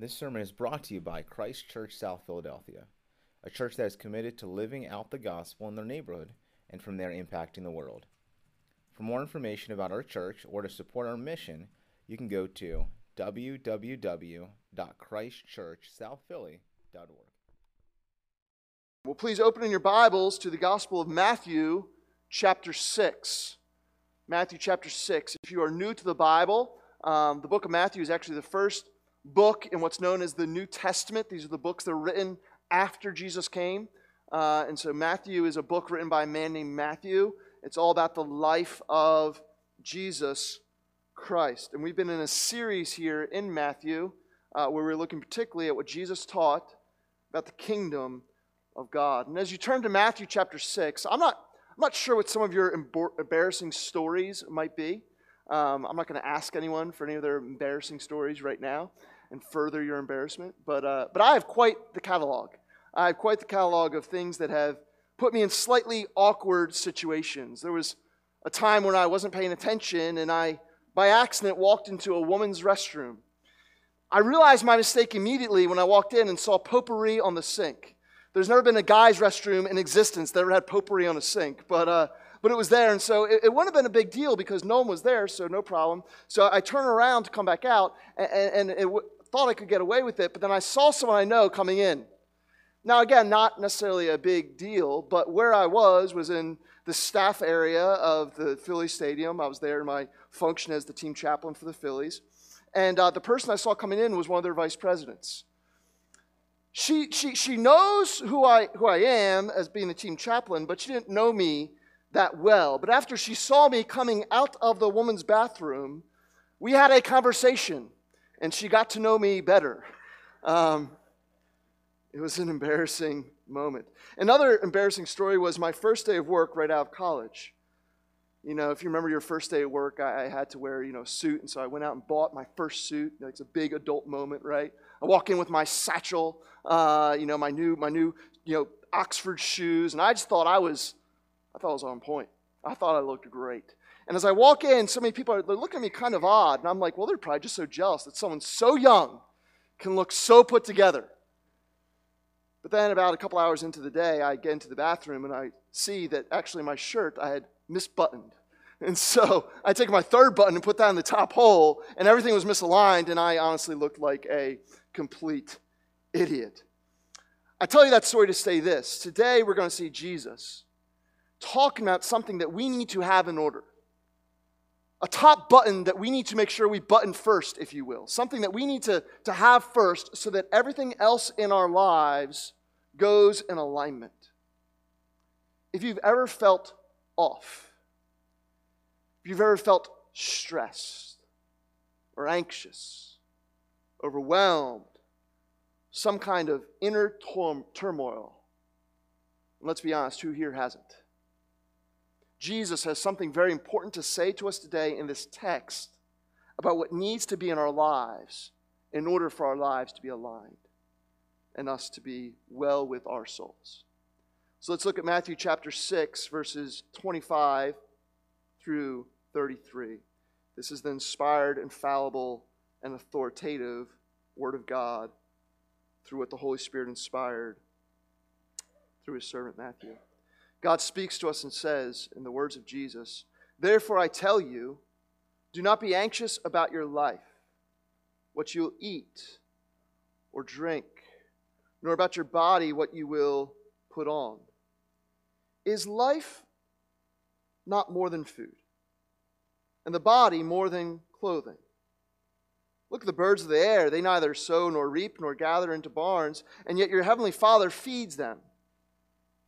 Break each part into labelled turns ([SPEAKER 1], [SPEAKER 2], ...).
[SPEAKER 1] This sermon is brought to you by Christ Church South Philadelphia, a church that is committed to living out the gospel in their neighborhood and from there impacting the world. For more information about our church or to support our mission, you can go to www.christchurchsouthphilly.org.
[SPEAKER 2] Well, please open in your Bibles to the Gospel of Matthew, chapter 6. Matthew, chapter 6. If you are new to the Bible, um, the book of Matthew is actually the first book in what's known as the New Testament. These are the books that are written after Jesus came. Uh, and so Matthew is a book written by a man named Matthew. It's all about the life of Jesus Christ. And we've been in a series here in Matthew uh, where we're looking particularly at what Jesus taught about the kingdom of God. And as you turn to Matthew chapter 6, I'm not, I'm not sure what some of your embarrassing stories might be. Um, I'm not going to ask anyone for any of their embarrassing stories right now and further your embarrassment, but, uh, but I have quite the catalog. I have quite the catalog of things that have put me in slightly awkward situations. There was a time when I wasn't paying attention and I, by accident, walked into a woman's restroom. I realized my mistake immediately when I walked in and saw potpourri on the sink. There's never been a guy's restroom in existence that ever had potpourri on a sink, but, uh, but it was there. And so it, it, wouldn't have been a big deal because no one was there, so no problem. So I turned around to come back out and, and, it, thought I could get away with it, but then I saw someone I know coming in. Now, again, not necessarily a big deal, but where I was was in the staff area of the Philly Stadium. I was there in my function as the team chaplain for the Phillies. And uh, the person I saw coming in was one of their vice presidents. She, she, she knows who I, who I am as being the team chaplain, but she didn't know me that well. But after she saw me coming out of the woman's bathroom, we had a conversation, and she got to know me better. Um, it was an embarrassing moment. Another embarrassing story was my first day of work right out of college. You know, if you remember your first day of work, I, I had to wear, you know, a suit, and so I went out and bought my first suit. It's a big adult moment, right? I walk in with my satchel, uh, you know, my new, my new, you know, Oxford shoes, and I just thought I was, I thought I was on point. I thought I looked great. And as I walk in, so many people are they're looking at me kind of odd, and I'm like, well, they're probably just so jealous that someone so young can look so put together. But then, about a couple hours into the day, I get into the bathroom and I see that actually my shirt I had misbuttoned. And so I take my third button and put that in the top hole, and everything was misaligned, and I honestly looked like a complete idiot. I tell you that story to say this. Today we're going to see Jesus talking about something that we need to have in order. A top button that we need to make sure we button first, if you will. Something that we need to, to have first so that everything else in our lives goes in alignment. If you've ever felt off, if you've ever felt stressed or anxious, overwhelmed, some kind of inner turmoil. Let's be honest, who here hasn't? Jesus has something very important to say to us today in this text about what needs to be in our lives in order for our lives to be aligned and us to be well with our souls. So let's look at Matthew chapter 6, verses 25 through 33. This is the inspired, infallible, and authoritative Word of God through what the Holy Spirit inspired through his servant Matthew. God speaks to us and says, in the words of Jesus, Therefore I tell you, do not be anxious about your life, what you'll eat or drink, nor about your body, what you will put on. Is life not more than food, and the body more than clothing? Look at the birds of the air. They neither sow nor reap nor gather into barns, and yet your heavenly Father feeds them.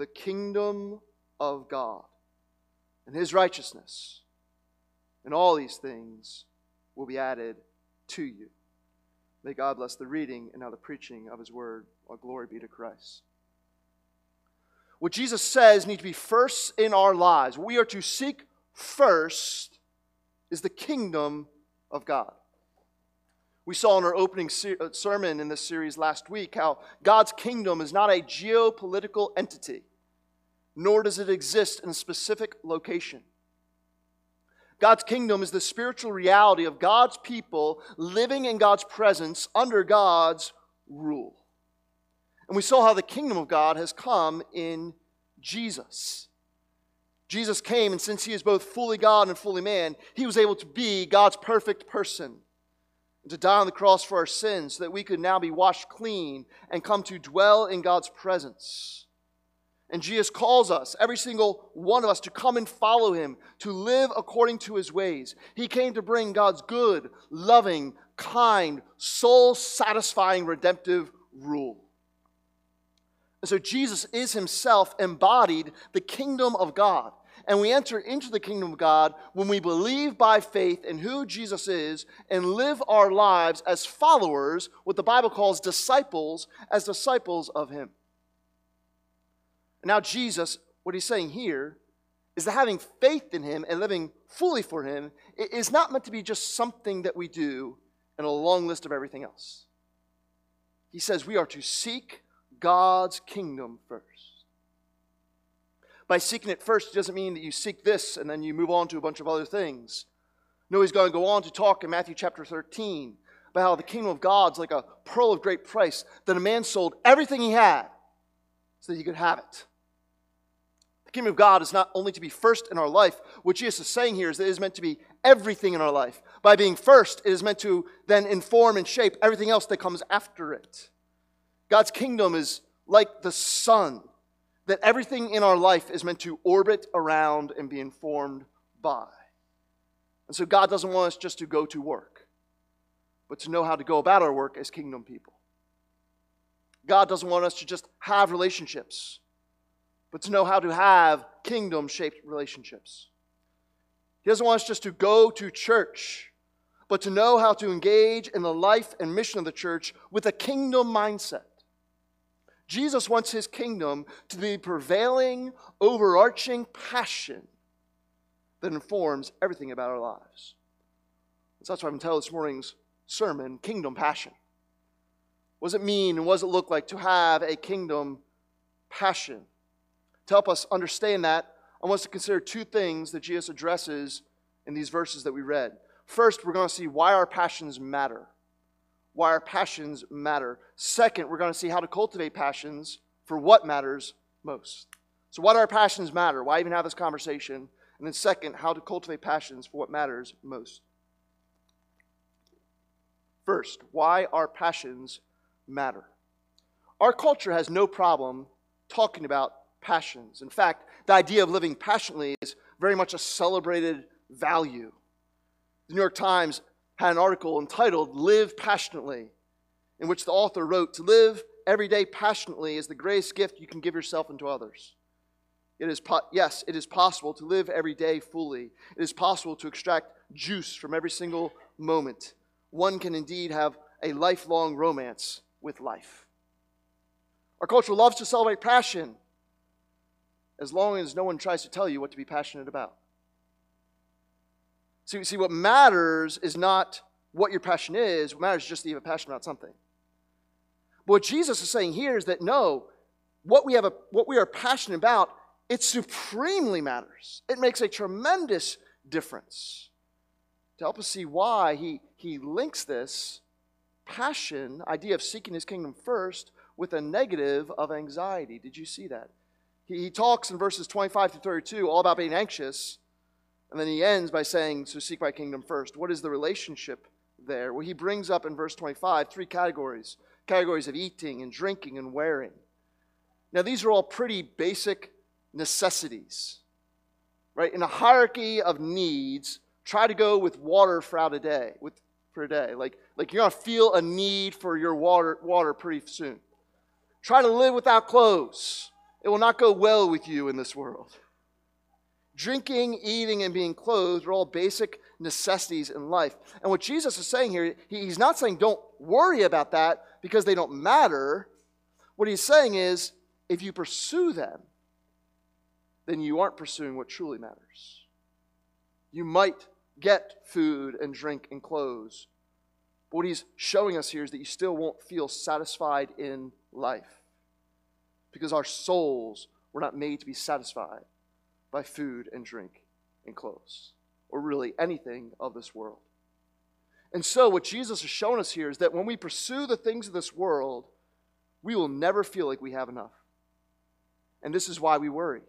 [SPEAKER 2] the kingdom of God and his righteousness, and all these things will be added to you. May God bless the reading and now the preaching of his word. All glory be to Christ. What Jesus says needs to be first in our lives. What we are to seek first is the kingdom of God. We saw in our opening uh, sermon in this series last week how God's kingdom is not a geopolitical entity, nor does it exist in a specific location. God's kingdom is the spiritual reality of God's people living in God's presence under God's rule. And we saw how the kingdom of God has come in Jesus. Jesus came, and since he is both fully God and fully man, he was able to be God's perfect person and to die on the cross for our sins so that we could now be washed clean and come to dwell in God's presence. And Jesus calls us, every single one of us, to come and follow him, to live according to his ways. He came to bring God's good, loving, kind, soul satisfying, redemptive rule. And so Jesus is himself embodied the kingdom of God. And we enter into the kingdom of God when we believe by faith in who Jesus is and live our lives as followers, what the Bible calls disciples, as disciples of him. Now, Jesus, what he's saying here is that having faith in him and living fully for him is not meant to be just something that we do in a long list of everything else. He says we are to seek God's kingdom first. By seeking it first, it doesn't mean that you seek this and then you move on to a bunch of other things. No, he's going to go on to talk in Matthew chapter 13 about how the kingdom of God's like a pearl of great price, that a man sold everything he had so that he could have it. The kingdom of God is not only to be first in our life. What Jesus is saying here is that it is meant to be everything in our life. By being first, it is meant to then inform and shape everything else that comes after it. God's kingdom is like the sun, that everything in our life is meant to orbit around and be informed by. And so God doesn't want us just to go to work, but to know how to go about our work as kingdom people. God doesn't want us to just have relationships but to know how to have kingdom shaped relationships. He doesn't want us just to go to church, but to know how to engage in the life and mission of the church with a kingdom mindset. Jesus wants his kingdom to be prevailing, overarching passion that informs everything about our lives. So that's why I'm telling this morning's sermon, Kingdom Passion. What does it mean and what does it look like to have a kingdom passion? To help us understand that, I want us to consider two things that Jesus addresses in these verses that we read. First, we're going to see why our passions matter. Why our passions matter. Second, we're going to see how to cultivate passions for what matters most. So, why do our passions matter? Why even have this conversation? And then, second, how to cultivate passions for what matters most. First, why our passions matter. Our culture has no problem talking about passions. In fact, the idea of living passionately is very much a celebrated value. The New York Times had an article entitled Live Passionately, in which the author wrote To live every day passionately is the greatest gift you can give yourself and to others. It is po- yes, it is possible to live every day fully. It is possible to extract juice from every single moment. One can indeed have a lifelong romance with life. Our culture loves to celebrate passion as long as no one tries to tell you what to be passionate about. See, see, what matters is not what your passion is, what matters is just that you have a passion about something. But what Jesus is saying here is that no, what we, have a, what we are passionate about, it supremely matters. It makes a tremendous difference. To help us see why, he, he links this passion, idea of seeking his kingdom first, with a negative of anxiety. Did you see that? He, he talks in verses 25 to 32 all about being anxious, and then he ends by saying, So seek my kingdom first. What is the relationship there? Well, he brings up in verse 25 three categories categories of eating and drinking and wearing. Now, these are all pretty basic necessities, right? In a hierarchy of needs, try to go with water for out a day, with, for a day. Like, like you're to feel a need for your water, water pretty soon. Try to live without clothes. It will not go well with you in this world. Drinking, eating, and being clothed are all basic necessities in life. And what Jesus is saying here, he's not saying don't worry about that because they don't matter. What he's saying is if you pursue them, then you aren't pursuing what truly matters. You might get food and drink and clothes. But what he's showing us here is that you still won't feel satisfied in life because our souls were not made to be satisfied by food and drink and clothes or really anything of this world. And so, what Jesus is showing us here is that when we pursue the things of this world, we will never feel like we have enough. And this is why we worry.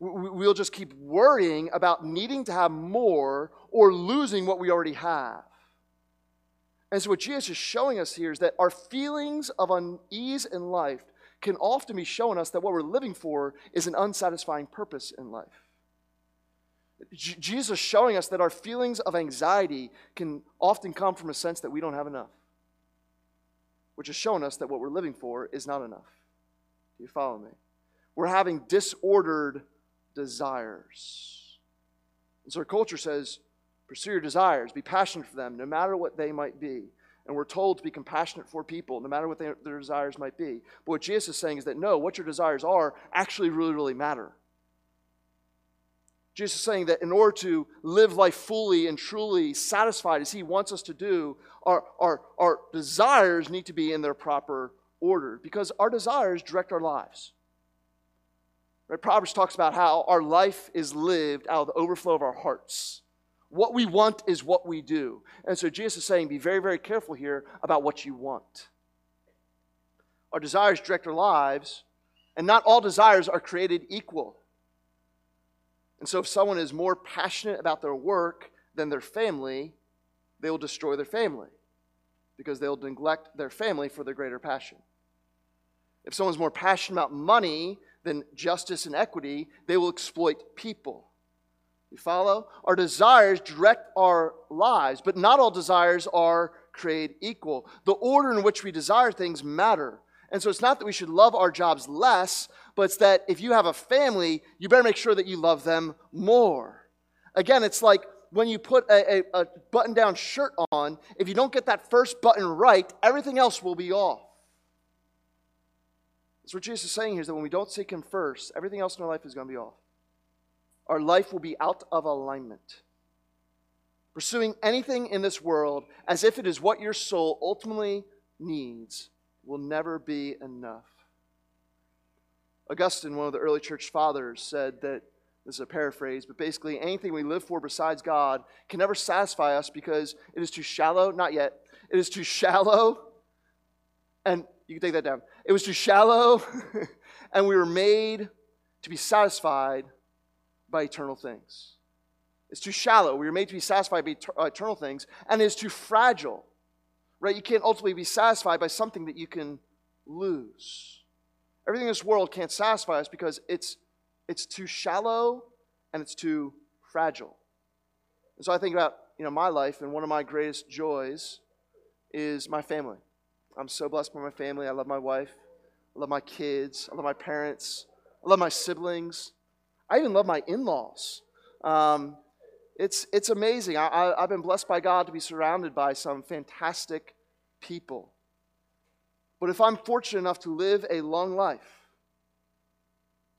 [SPEAKER 2] We'll just keep worrying about needing to have more or losing what we already have. And so, what Jesus is showing us here is that our feelings of unease in life can often be showing us that what we're living for is an unsatisfying purpose in life. J- Jesus showing us that our feelings of anxiety can often come from a sense that we don't have enough, which is showing us that what we're living for is not enough. Do you follow me? We're having disordered desires. And so our culture says, pursue your desires, be passionate for them, no matter what they might be. And we're told to be compassionate for people, no matter what their, their desires might be. But what Jesus is saying is that no, what your desires are actually really, really matter. Jesus is saying that in order to live life fully and truly satisfied as He wants us to do, our, our, our desires need to be in their proper order because our desires direct our lives. Right? Proverbs talks about how our life is lived out of the overflow of our hearts. What we want is what we do. And so Jesus is saying, be very, very careful here about what you want. Our desires direct our lives, and not all desires are created equal. And so if someone is more passionate about their work than their family, they will destroy their family because they'll neglect their family for their greater passion. If someone's more passionate about money than justice and equity, they will exploit people. You follow? Our desires direct our lives, but not all desires are created equal. The order in which we desire things matter. And so it's not that we should love our jobs less, but it's that if you have a family, you better make sure that you love them more. Again, it's like when you put a, a, a button down shirt on, if you don't get that first button right, everything else will be off. That's what Jesus is saying here is that when we don't seek Him first, everything else in our life is going to be off our life will be out of alignment. Pursuing anything in this world as if it is what your soul ultimately needs will never be enough. Augustine, one of the early church fathers, said that this is a paraphrase, but basically anything we live for besides God can never satisfy us because it is too shallow. Not yet. It is too shallow. And you can take that down. It was too shallow, and we were made to be satisfied by eternal things. It's too shallow. We are made to be satisfied by uh, eternal things, and it's too fragile. Right? You can't ultimately be satisfied by something that you can lose. Everything in this world can't satisfy us because it's it's too shallow and it's too fragile. And so I think about you know my life, and one of my greatest joys is my family. I'm so blessed by my family. I love my wife. I love my kids. I love my parents. I love my siblings. I even love my in laws. Um, it's, it's amazing. I, I, I've been blessed by God to be surrounded by some fantastic people. But if I'm fortunate enough to live a long life,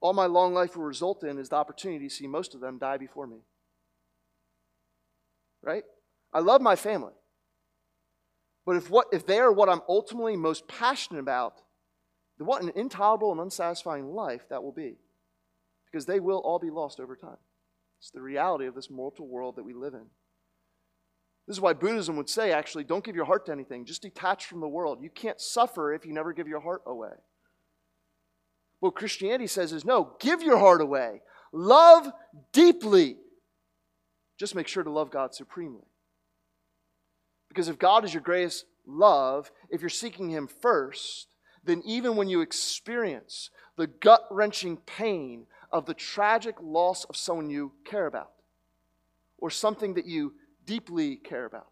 [SPEAKER 2] all my long life will result in is the opportunity to see most of them die before me. Right? I love my family. But if, what, if they are what I'm ultimately most passionate about, then what an intolerable and unsatisfying life that will be because they will all be lost over time. It's the reality of this mortal world that we live in. This is why Buddhism would say, actually, don't give your heart to anything. Just detach from the world. You can't suffer if you never give your heart away. What Christianity says is no, give your heart away. Love deeply. Just make sure to love God supremely. Because if God is your greatest love, if you're seeking Him first, then even when you experience the gut wrenching pain of the tragic loss of someone you care about or something that you deeply care about.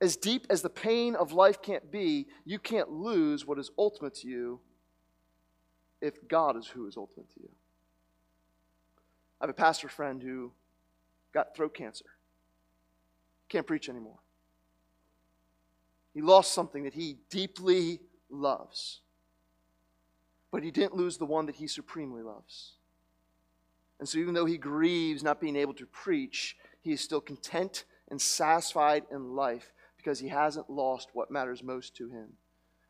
[SPEAKER 2] As deep as the pain of life can't be, you can't lose what is ultimate to you if God is who is ultimate to you. I have a pastor friend who got throat cancer. Can't preach anymore. He lost something that he deeply loves. But he didn't lose the one that he supremely loves. And so, even though he grieves not being able to preach, he is still content and satisfied in life because he hasn't lost what matters most to him.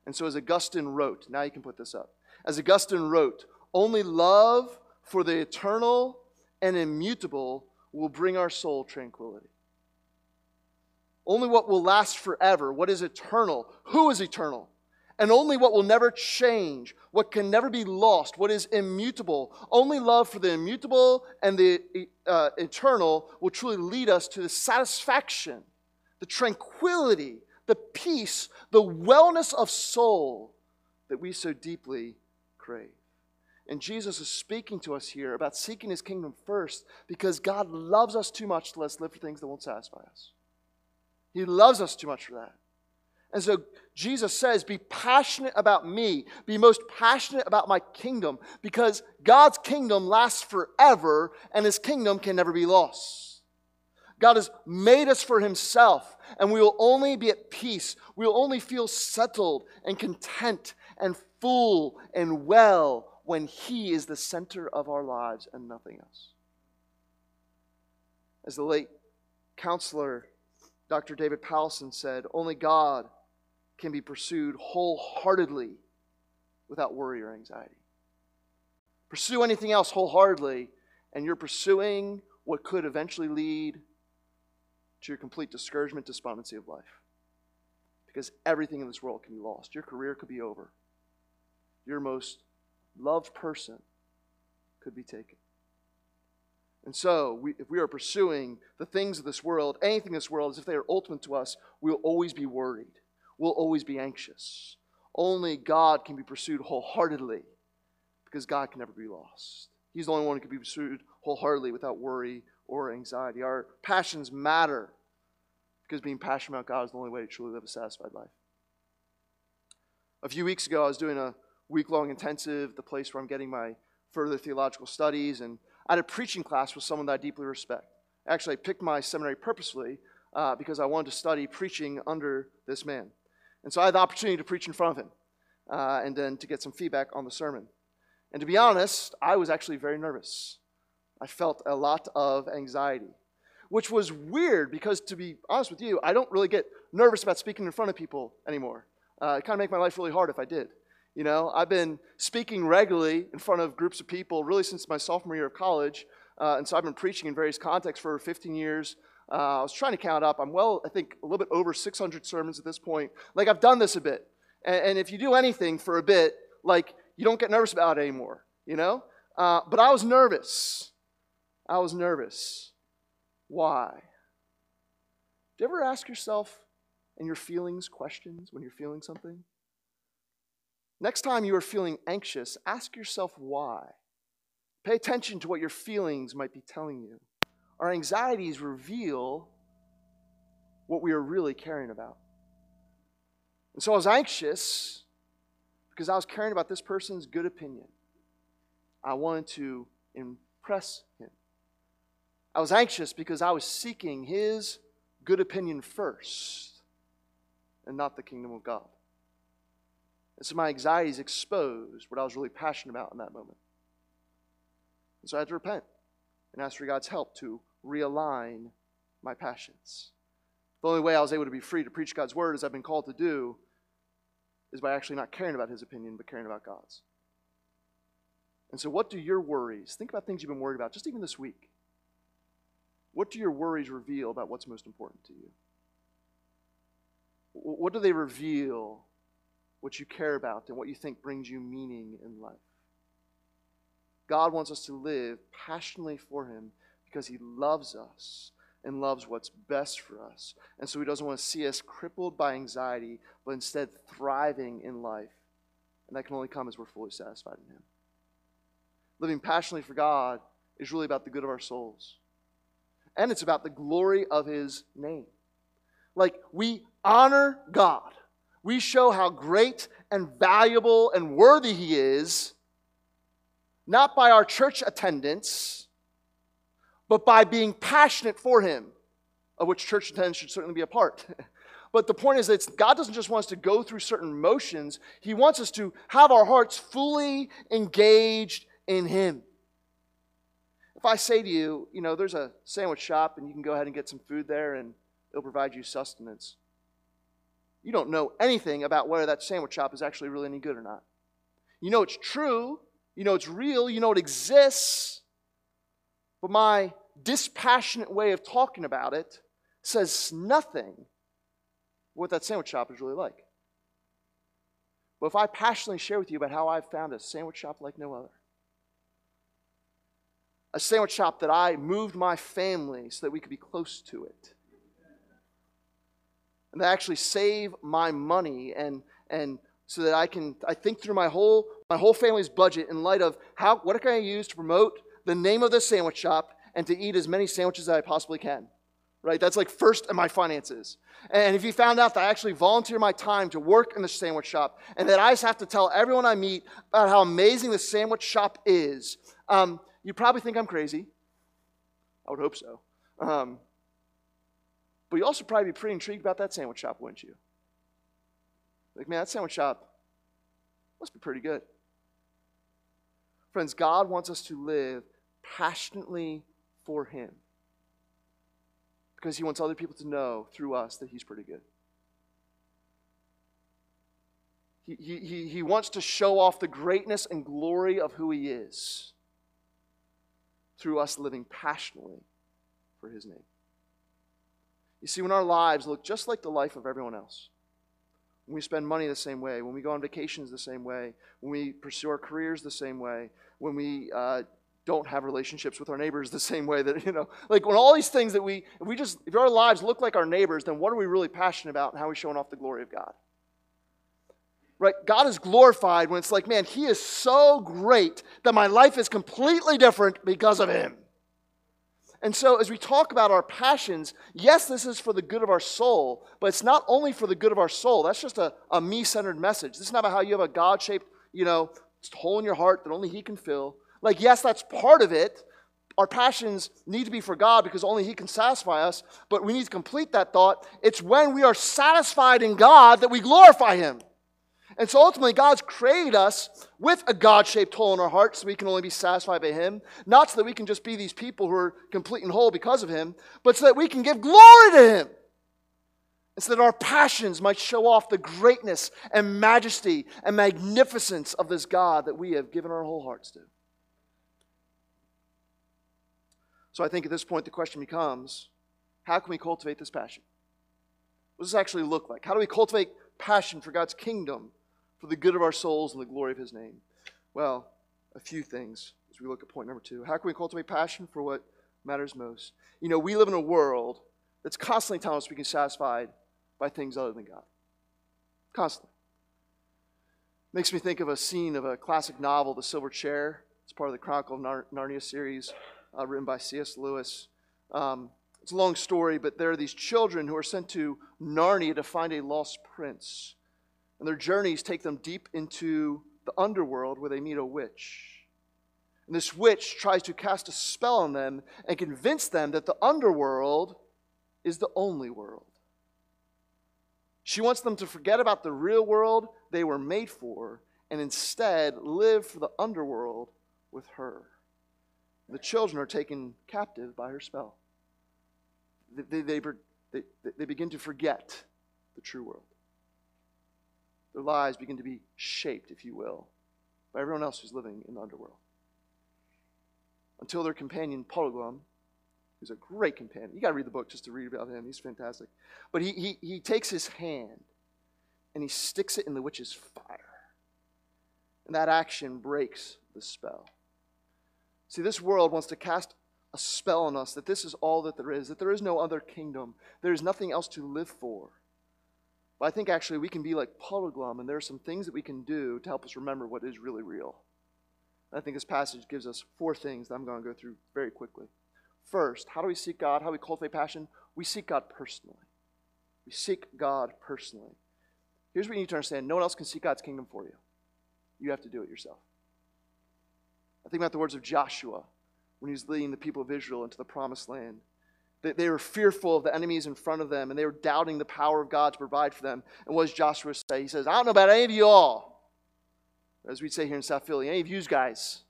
[SPEAKER 2] And so, as Augustine wrote, now you can put this up. As Augustine wrote, only love for the eternal and immutable will bring our soul tranquility. Only what will last forever, what is eternal, who is eternal, and only what will never change, what can never be lost, what is immutable. Only love for the immutable and the uh, eternal will truly lead us to the satisfaction, the tranquility, the peace, the wellness of soul that we so deeply crave. And Jesus is speaking to us here about seeking his kingdom first because God loves us too much to let us live for things that won't satisfy us. He loves us too much for that. And so Jesus says, Be passionate about me. Be most passionate about my kingdom because God's kingdom lasts forever and his kingdom can never be lost. God has made us for himself, and we will only be at peace. We will only feel settled and content and full and well when he is the center of our lives and nothing else. As the late counselor Dr. David Powlison said, Only God can be pursued wholeheartedly without worry or anxiety. Pursue anything else wholeheartedly, and you're pursuing what could eventually lead to your complete discouragement, despondency of life. Because everything in this world can be lost. Your career could be over. Your most loved person could be taken. And so, we, if we are pursuing the things of this world, anything in this world, as if they are ultimate to us, we'll always be worried. We'll always be anxious. Only God can be pursued wholeheartedly because God can never be lost. He's the only one who can be pursued wholeheartedly without worry or anxiety. Our passions matter because being passionate about God is the only way to truly live a satisfied life. A few weeks ago, I was doing a week long intensive, the place where I'm getting my further theological studies, and I had a preaching class with someone that I deeply respect. Actually, I picked my seminary purposely uh, because I wanted to study preaching under this man. And so I had the opportunity to preach in front of him uh, and then to get some feedback on the sermon. And to be honest, I was actually very nervous. I felt a lot of anxiety, which was weird because, to be honest with you, I don't really get nervous about speaking in front of people anymore. Uh, it kind of make my life really hard if I did. You know, I've been speaking regularly in front of groups of people really since my sophomore year of college. Uh, and so I've been preaching in various contexts for 15 years. Uh, I was trying to count up. I'm well, I think, a little bit over 600 sermons at this point. Like, I've done this a bit. And, and if you do anything for a bit, like, you don't get nervous about it anymore, you know? Uh, but I was nervous. I was nervous. Why? Do you ever ask yourself and your feelings questions when you're feeling something? Next time you are feeling anxious, ask yourself why. Pay attention to what your feelings might be telling you. Our anxieties reveal what we are really caring about. And so I was anxious because I was caring about this person's good opinion. I wanted to impress him. I was anxious because I was seeking his good opinion first and not the kingdom of God. And so my anxieties exposed what I was really passionate about in that moment. And so I had to repent and ask for God's help to realign my passions. The only way I was able to be free to preach God's word, as I've been called to do, is by actually not caring about his opinion, but caring about God's. And so, what do your worries, think about things you've been worried about, just even this week. What do your worries reveal about what's most important to you? What do they reveal what you care about and what you think brings you meaning in life. God wants us to live passionately for Him because He loves us and loves what's best for us. And so He doesn't want to see us crippled by anxiety, but instead thriving in life And that can only come as we're fully satisfied in Him. Living passionately for God is really about the good of our souls. And it's about the glory of His name. Like, we honor God, we show how great and valuable and worthy He is, not by our church attendance, but by being passionate for Him, of which church attendance should certainly be a part. But the point is that God doesn't just want us to go through certain motions, He wants us to have our hearts fully engaged in Him. If I say to you, you know, there's a sandwich shop and you can go ahead and get some food there and it'll provide you sustenance, you don't know anything about whether that sandwich shop is actually really any good or not. You know it's true, you know it's real, you know it exists, but my dispassionate way of talking about it says nothing what that sandwich shop is really like. But if I passionately share with you about how I've found a sandwich shop like no other, a sandwich shop that I moved my family so that we could be close to it, and that actually save my money and and so that I can I think through my whole my whole family's budget in light of how what can I use to promote the name of this sandwich shop and to eat as many sandwiches as I possibly can right? That's like first in my finances. And if you found out that I actually volunteer my time to work in the sandwich shop and that I just have to tell everyone I meet about how amazing the sandwich shop is, um, you probably think I'm crazy. I would hope so. Um, but you also probably be pretty intrigued about that sandwich shop, wouldn't you? Like, man, that sandwich shop must be pretty good. Friends, God wants us to live passionately for Him because he wants other people to know through us that he's pretty good. He, he, he wants to show off the greatness and glory of who he is through us living passionately for his name. You see, when our lives look just like the life of everyone else, when we spend money the same way, when we go on vacations the same way, when we pursue our careers the same way, when we uh, don't have relationships with our neighbors the same way that, you know, like when all these things that we, if we just, if our lives look like our neighbors, then what are we really passionate about and how are we showing off the glory of God? Right? God is glorified when it's like, man, He is so great that my life is completely different because of Him. And so, as we talk about our passions, yes, this is for the good of our soul, but it's not only for the good of our soul. That's just a, a me centered message. This is not about how you have a God shaped, you know, hole in your heart that only He can fill. Like, yes, that's part of it. Our passions need to be for God because only He can satisfy us, but we need to complete that thought. It's when we are satisfied in God that we glorify Him. And so ultimately, God's created us with a God shaped hole in our heart so we can only be satisfied by Him. Not so that we can just be these people who are complete and whole because of Him, but so that we can give glory to Him. And so that our passions might show off the greatness and majesty and magnificence of this God that we have given our whole hearts to. So I think at this point the question becomes how can we cultivate this passion? What does this actually look like? How do we cultivate passion for God's kingdom, for the good of our souls and the glory of His name? Well, a few things as we look at point number two. How can we cultivate passion for what matters most? You know, we live in a world that's constantly telling us we can be satisfied by things other than God. Constantly. Makes me think of a scene of a classic novel, The Silver Chair. It's part of the Chronicle of Nar- Narnia series uh, written by C.S. Lewis. Um, it's a long story, but there are these children who are sent to Narnia to find a lost prince. And their journeys take them deep into the underworld where they meet a witch. And this witch tries to cast a spell on them and convince them that the underworld is the only world. She wants them to forget about the real world they were made for and instead live for the underworld with her the children are taken captive by her spell. They, they, they, they, begin to forget the true world. Their lives begin to be shaped, if you will, by everyone else who's living in the underworld. Until their companion, Puddleglum, who's a great companion. You got to read the book just to read about him. He's fantastic. But he, he, he takes his hand and he sticks it in the witch's fire. And that action breaks the spell. See, this world wants to cast a spell on us that this is all that there is, that there is no other kingdom, there is nothing else to live for. But I think actually we can be like Puddleglum, and there are some things that we can do to help us remember what is really real. And I think this passage gives us four things that I'm going to go through very quickly. First, how do we seek God? How do we cultivate passion? We seek God personally. We seek God personally. Here's what you need to understand no one else can seek God's kingdom for you. You have to do it yourself. I think about the words of Joshua when he was leading the people of Israel into the promised land. They, were fearful of the enemies in front of them, and they were doubting the power of God to provide for them. And what does Joshua say? He says, I don't know about any of you all. As we'd say here in South Philly, any of you guys.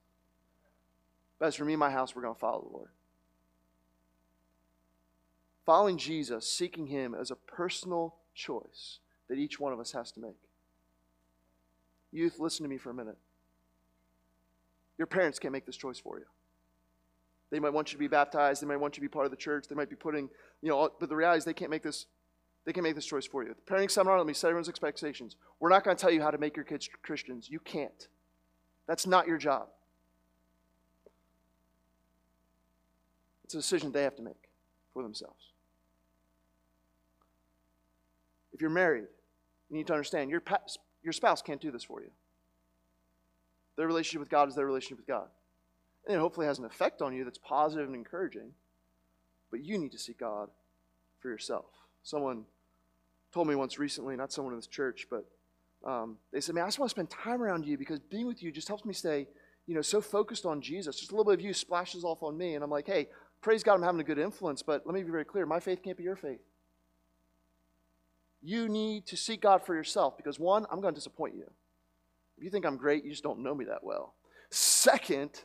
[SPEAKER 2] But as for me and my house, we're going to follow the Lord. Following Jesus, seeking Him as a personal choice that each one of us has to make. Youth, listen to me for a minute. Your parents can't make this choice for you. They might want you to be baptized. They might want you to be part of the church. They might be putting, you know, but the reality is they can't make this. They can't make this choice for you. The parenting seminar, let me set everyone's expectations. We're not going to tell you how to make your kids Christians. You can't. That's not your job. It's a decision they have to make for themselves. If you're married, you need to understand your, your spouse can't do this for you. Their relationship with God is their relationship with God. And it hopefully has an effect on you that's positive and encouraging. But you need to seek God for yourself. Someone told me once recently, not someone in this church, but um, they said, Man, I just want to spend time around you because being with you just helps me stay, you know, so focused on Jesus. Just a little bit of you splashes off on me. And I'm like, hey, praise God, I'm having a good influence, but let me be very clear. My faith can't be your faith. You need to seek God for yourself because, one, I'm going to disappoint you. If you think I'm great, you just don't know me that well. Second,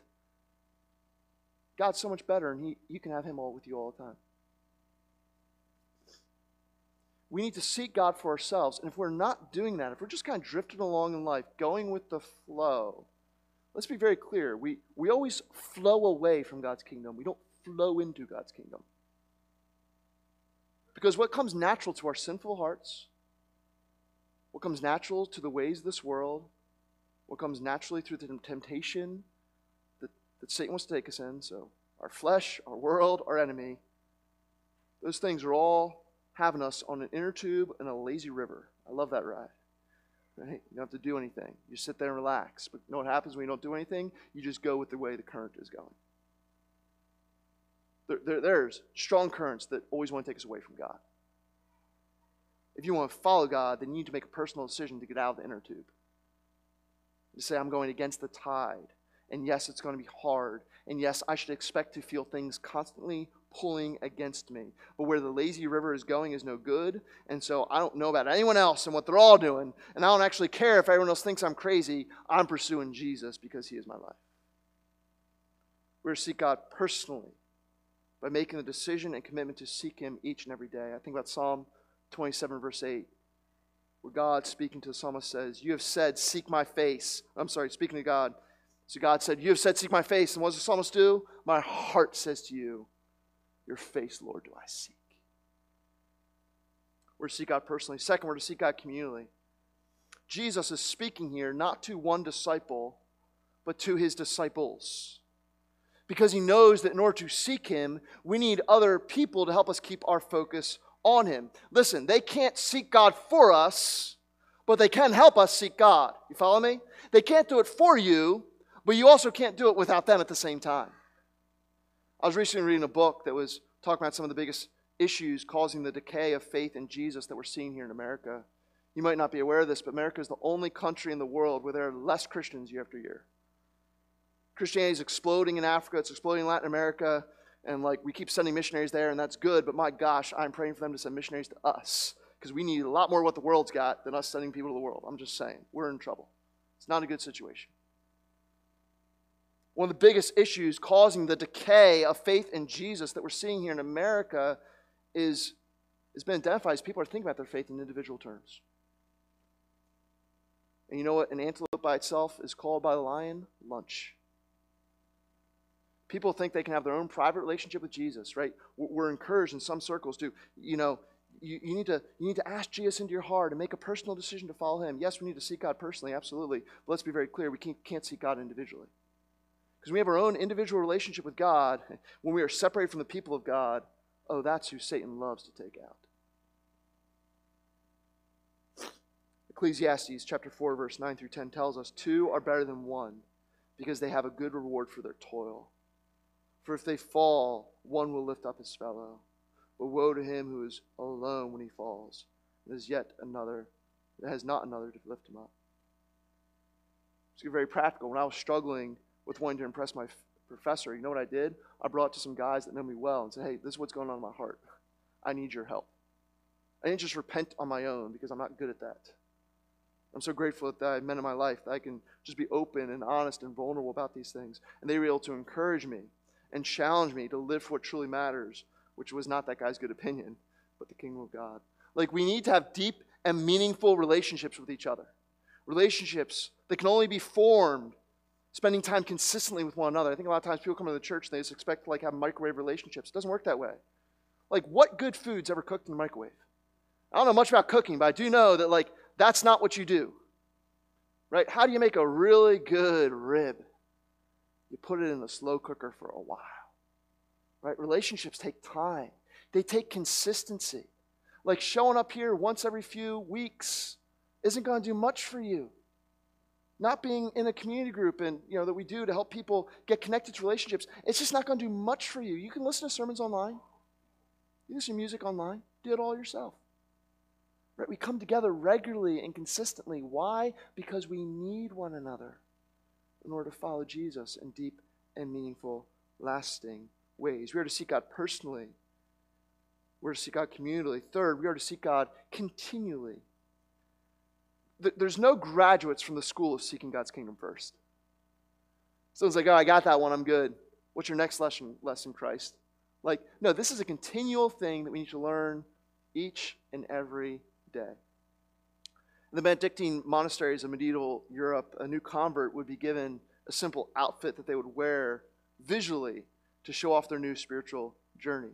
[SPEAKER 2] God's so much better, and he, you can have Him all with you all the time. We need to seek God for ourselves. And if we're not doing that, if we're just kind of drifting along in life, going with the flow, let's be very clear. We, we always flow away from God's kingdom, we don't flow into God's kingdom. Because what comes natural to our sinful hearts, what comes natural to the ways of this world, what comes naturally through the temptation that, Satan wants to take us in, so our flesh, our world, our enemy, those things are all having us on an inner tube in a lazy river. I love that ride. Right? You don't have to do anything. You sit there and relax. But you know what happens when you don't do anything? You just go with the way the current is going. There, there, there's strong currents that always want to take us away from God. If you want to follow God, then you need to make a personal decision to get out of the inner tube. To say, I'm going against the tide. And yes, it's going to be hard. And yes, I should expect to feel things constantly pulling against me. But where the lazy river is going is no good. And so I don't know about anyone else and what they're all doing. And I don't actually care if everyone else thinks I'm crazy. I'm pursuing Jesus because he is my life. We're to seek God personally by making the decision and commitment to seek Him each and every day. I think about Psalm 27, verse 8, where God, speaking to the psalmist, says, You have said, Seek my face. I'm sorry, speaking to God. So God said, You have said, Seek my face. And what does the psalmist do? My heart says to you, Your face, Lord, do I seek. We're to seek God personally. Second, we're to seek God communally. Jesus is speaking here not to one disciple, but to his disciples because he knows that in order to seek him, we need other people to help us keep our focus on him. Listen, they can't seek God for us, but they can help us seek God. You follow me? They can't do it for you, but you also can't do it without them at the same time. I was recently reading a book that was talking about some of the biggest issues causing the decay of faith in Jesus that we're seeing here in America. You might not be aware of this, but America is the only country in the world where there are less Christians year after year. Christianity is exploding in Africa, it's exploding in Latin America, and like we keep sending missionaries there, and that's good, but my gosh, I'm praying for them to send missionaries to us because we need a lot more of what the world's got than us sending people to the world. I'm just saying, we're in trouble. It's not a good situation. One of the biggest issues causing the decay of faith in Jesus that we're seeing here in America is has been identified as people are thinking about their faith in individual terms. And you know what an antelope by itself is called by the lion? Lunch. People think they can have their own private relationship with Jesus, right? We're encouraged in some circles to, you know, you, you, need to, you need to ask Jesus into your heart and make a personal decision to follow him. Yes, we need to seek God personally, absolutely. But let's be very clear we can't, can't seek God individually. Because we have our own individual relationship with God, when we are separated from the people of God, oh, that's who Satan loves to take out. Ecclesiastes chapter 4, verse 9 through 10 tells us two are better than one because they have a good reward for their toil. For if they fall, one will lift up his fellow. But woe to him who is alone when he falls, and has yet another, that has not another to lift him up. Let's very practical. When I was struggling with wanting to impress my professor, you know what I did? I brought to some guys that know me well and said, hey, this is what's going on in my heart. I need your help. I didn't just repent on my own because I'm not good at that. I'm so grateful that I men in my life that I can just be open and honest and vulnerable about these things. And they were able to encourage me and challenge me to live for what truly matters, which was not that guy's good opinion, but the kingdom of God. Like, we need to have deep and meaningful relationships with each other. Relationships that can only be formed spending time consistently with one another. I think a lot of times people come to the church and they just expect to like have microwave relationships. It doesn't work that way. Like, what good food's ever cooked in the microwave? I don't know much about cooking, but I do know that like that's not what you do. Right? How do you make a really good rib? You put it in a slow cooker for a while. Right? Relationships take time. They take consistency. Like showing up here once every few weeks isn't going to do much for you. Not being in a community group and you know that we do to help people get connected to relationships, it's just not going to do much for you. You can listen to sermons online. You can listen to music online. Do it all yourself. Right? We come together regularly and consistently. Why? Because we need one another in order to follow Jesus in deep and meaningful, lasting ways. We are to seek God personally. We're to seek God communally. Third, we are to seek God continually. There's no graduates from the school of seeking God's kingdom first. Someone's like, oh, I got that one, I'm good. What's your next lesson, lesson, Christ? Like, no, this is a continual thing that we need to learn each and every day. In the Benedictine monasteries of medieval Europe, a new convert would be given a simple outfit that they would wear visually to show off their new spiritual journey.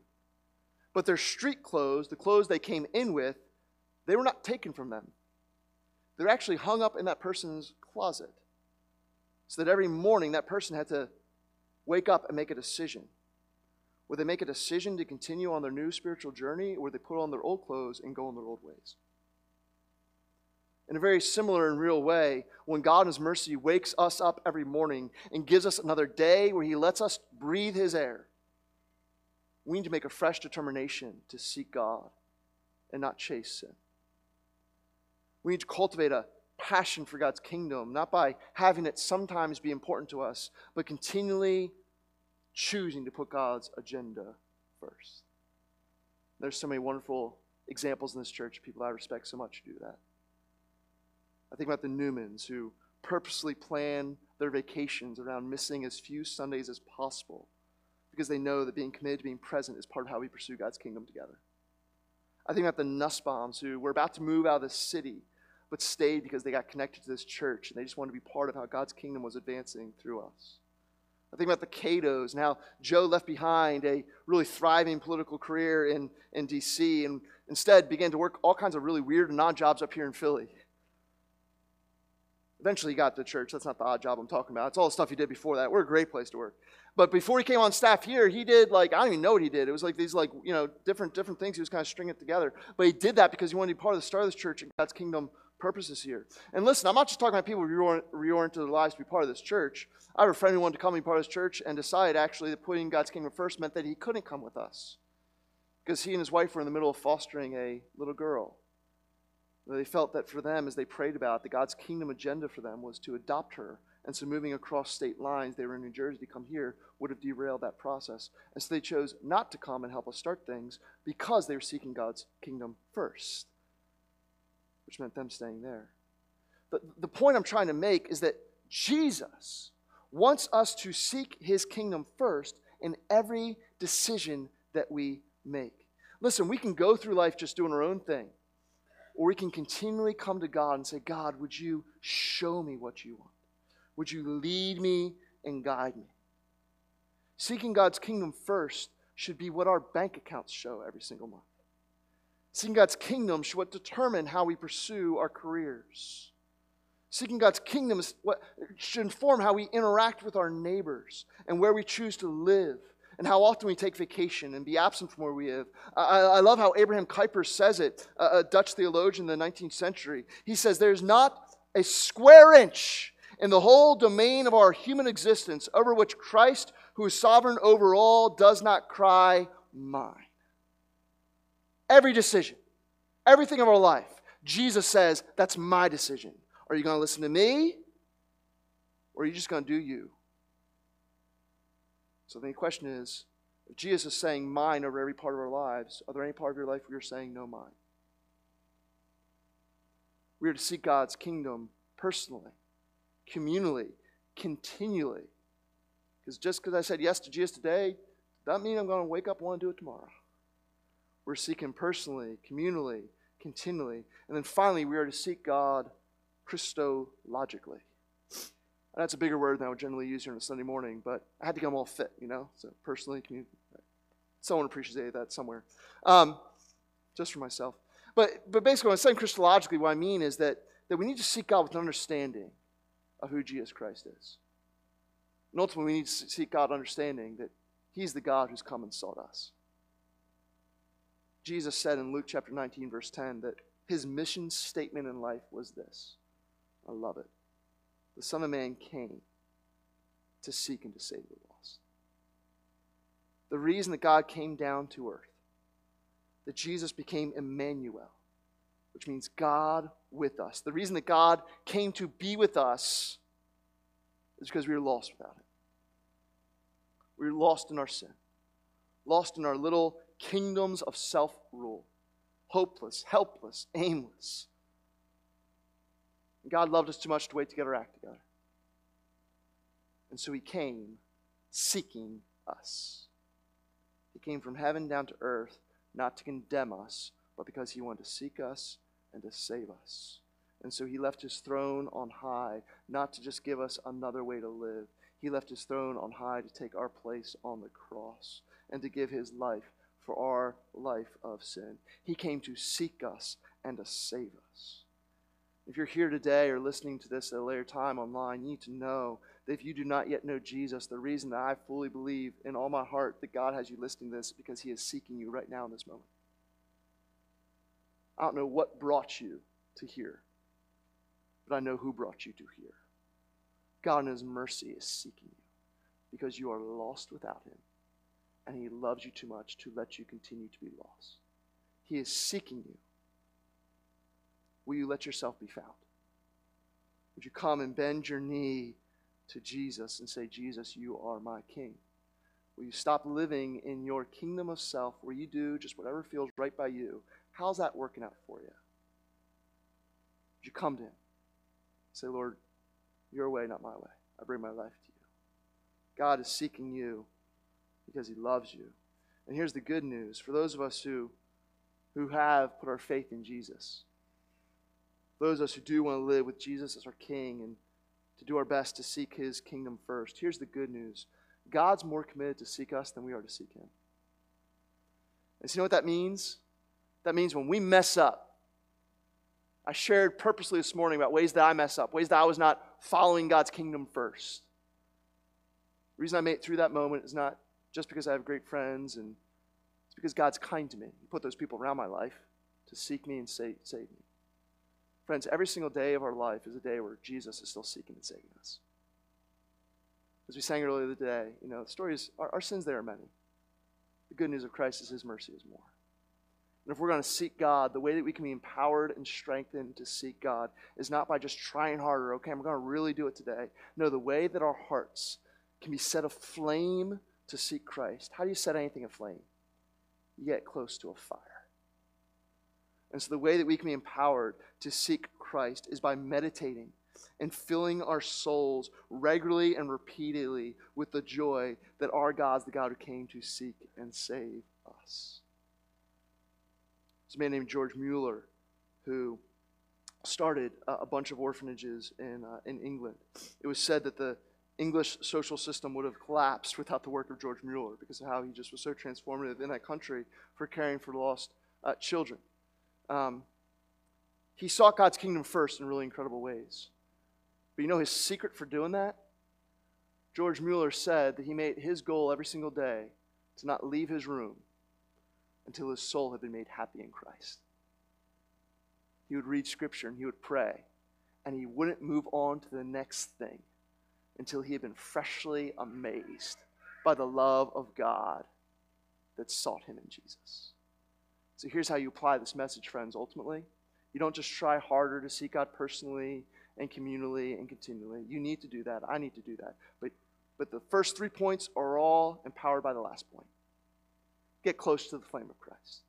[SPEAKER 2] But their street clothes, the clothes they came in with, they were not taken from them. They're actually hung up in that person's closet. So that every morning that person had to wake up and make a decision. Would they make a decision to continue on their new spiritual journey, or would they put on their old clothes and go in their old ways? in a very similar and real way, when God in His mercy wakes us up every morning and gives us another day where He lets us breathe His air, we need to make a fresh determination to seek God and not chase sin. We need to cultivate a passion for God's kingdom, not by having it sometimes be important to us, but continually choosing to put God's agenda first. There's so many wonderful examples in this church, people I respect so much do that. I think about the Newmans who purposely plan their vacations around missing as few Sundays as possible because they know that being committed to being present is part of how we pursue God's kingdom together. I think about the Nussbaums who were about to move out of the city but stayed because they got connected to this church and they just wanted to be part of how God's kingdom was advancing through us. I think about the Catos and how Joe left behind a really thriving political career in, in D.C. and instead began to work all kinds of really weird and odd jobs up here in Philly. Eventually, he got to church. That's not the odd job I'm talking about. It's all the stuff he did before that. We're a great place to work. But before he came on staff here, he did like I don't even know what he did. It was like these like you know different different things. He was kind of stringing it together. But he did that because he wanted to be part of the start of this church and God's kingdom purposes here. And listen, I'm not just talking about people reorient, their lives to be part of this church. I have a friend who wanted to come be part of this church and decided actually that putting God's kingdom first meant that he couldn't come with us because he and his wife were in the middle of fostering a little girl. They felt that for them, as they prayed about it, God's kingdom agenda for them was to adopt her. And so moving across state lines, they were in New Jersey to come here, would have derailed that process. And so they chose not to come and help us start things because they were seeking God's kingdom first, which meant them staying there. But the point I'm trying to make is that Jesus wants us to seek his kingdom first in every decision that we make. Listen, we can go through life just doing our own thing or we can continually come to God and say, God, would you show me what you want? Would you lead me and guide me? Seeking God's kingdom first should be what our bank accounts show every single month. Seeking God's kingdom should what determine how we pursue our careers. Seeking God's kingdom is what should inform how we interact with our neighbors and where we choose to live and how often we take vacation and be absent from where we live. I, I love how Abraham Kuyper says it, a Dutch theologian in the 19th century. He says, There's not a square inch in the whole domain of our human existence over which Christ, who is sovereign over all, does not cry, Mine. Every decision, everything of our life, Jesus says, That's my decision. Are you going to listen to me? Or are you just going to do you? So the question is if Jesus is saying mine over every part of our lives, are there any part of your life where you're saying no mine? We are to seek God's kingdom personally, communally, continually. Because just because I said yes to Jesus today, doesn't mean I'm going to wake up and want to do it tomorrow. We're seeking personally, communally, continually. And then finally, we are to seek God Christologically. And That's a bigger word than I would generally use here on a Sunday morning, but I had to get them all fit, you know? So personally, community. Someone appreciated that somewhere. Um, just for myself. But, but basically, when I'm saying Christologically, what I mean is that, that we need to seek God with an understanding of who Jesus Christ is. And ultimately, we need to seek God understanding that He's the God who's come and sought us. Jesus said in Luke chapter 19, verse 10, that his mission statement in life was this. I love it. The Son of Man came to seek and to save the lost. The reason that God came down to earth, that Jesus became Emmanuel, which means God with us. The reason that God came to be with us is because we were lost without Him. We were lost in our sin, lost in our little kingdoms of self rule, hopeless, helpless, aimless. God loved us too much to wait to get our act together. And so He came seeking us. He came from heaven down to earth, not to condemn us, but because He wanted to seek us and to save us. And so He left His throne on high, not to just give us another way to live. He left His throne on high to take our place on the cross and to give His life for our life of sin. He came to seek us and to save us. If you're here today or listening to this at a later time online, you need to know that if you do not yet know Jesus, the reason that I fully believe in all my heart that God has you listening to this is because He is seeking you right now in this moment. I don't know what brought you to here, but I know who brought you to here. God in His mercy is seeking you because you are lost without Him and He loves you too much to let you continue to be lost. He is seeking you. Will you let yourself be found? Would you come and bend your knee to Jesus and say, Jesus, you are my King? Will you stop living in your kingdom of self where you do just whatever feels right by you? How's that working out for you? Would you come to Him? Say, Lord, your way, not my way. I bring my life to you. God is seeking you because he loves you. And here's the good news for those of us who, who have put our faith in Jesus, those of us who do want to live with Jesus as our King and to do our best to seek his kingdom first. Here's the good news God's more committed to seek us than we are to seek him. And so you know what that means? That means when we mess up, I shared purposely this morning about ways that I mess up, ways that I was not following God's kingdom first. The reason I made it through that moment is not just because I have great friends, and it's because God's kind to me. He put those people around my life to seek me and save, me. Friends, every single day of our life is a day where Jesus is still seeking and saving us. As we sang earlier today, you know, the story is our, our sins there are many. The good news of Christ is his mercy is more. And if we're going to seek God, the way that we can be empowered and strengthened to seek God is not by just trying harder, okay, I'm going to really do it today. No, the way that our hearts can be set aflame to seek Christ. How do you set anything aflame? You get close to a fire. And so the way that we can be empowered to seek Christ is by meditating and filling our souls regularly and repeatedly with the joy that our God is the God who came to seek and save us. A man named George Mueller who started a bunch of orphanages in, uh, in England. It was said that the English social system would have collapsed without the work of George Mueller because of how he just was so transformative in that country for caring for lost uh, children. Um, he sought God's kingdom first in really incredible ways. But you know his secret for doing that? George Mueller said that he made his goal every single day to not leave his room until his soul had been made happy in Christ. He would read scripture and he would pray, and he wouldn't move on to the next thing until he had been freshly amazed by the love of God that sought him in Jesus. So here's how you apply this message, friends, ultimately. You don't just try harder to seek God personally and communally and continually. You need to do that. I need to do that. But, but the first three points are all empowered by the last point. Get close to the flame of Christ.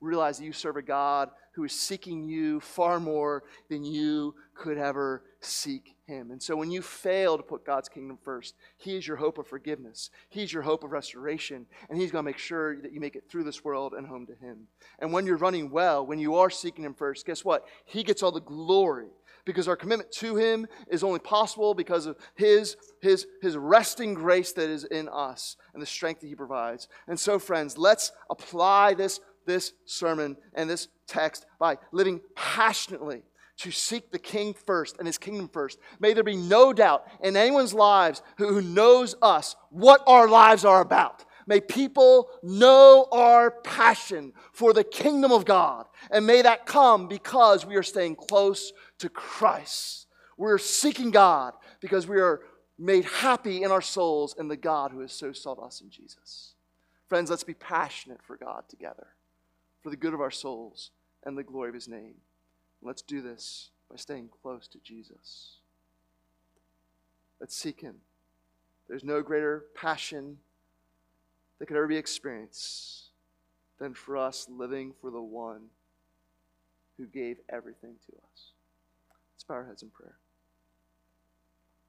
[SPEAKER 2] Realize that you serve a God who is seeking you far more than you could ever seek him. And so when you fail to put God's kingdom first, he is your hope of forgiveness. He's your hope of restoration, and he's going to make sure that you make it through this world and home to him. And when you're running well, when you are seeking him first, guess what? He gets all the glory because our commitment to him is only possible because of his, his, his resting grace that is in us and the strength that he provides. And so, friends, let's apply this, this sermon and this text by living passionately to seek the king first and his kingdom first. May there be no doubt in anyone's lives who knows us what our lives are about. May people know our passion for the kingdom of God. And may that come because we are staying close to Christ. We're seeking God because we are made happy in our souls in the God who has so sought us in Jesus. Friends, let's be passionate for God together, for the good of our souls and the glory of his name. Let's do this by staying close to Jesus. Let's seek him. There's no greater passion that could ever be experienced than for us living for the one who gave everything to us. Let's bow our heads in prayer.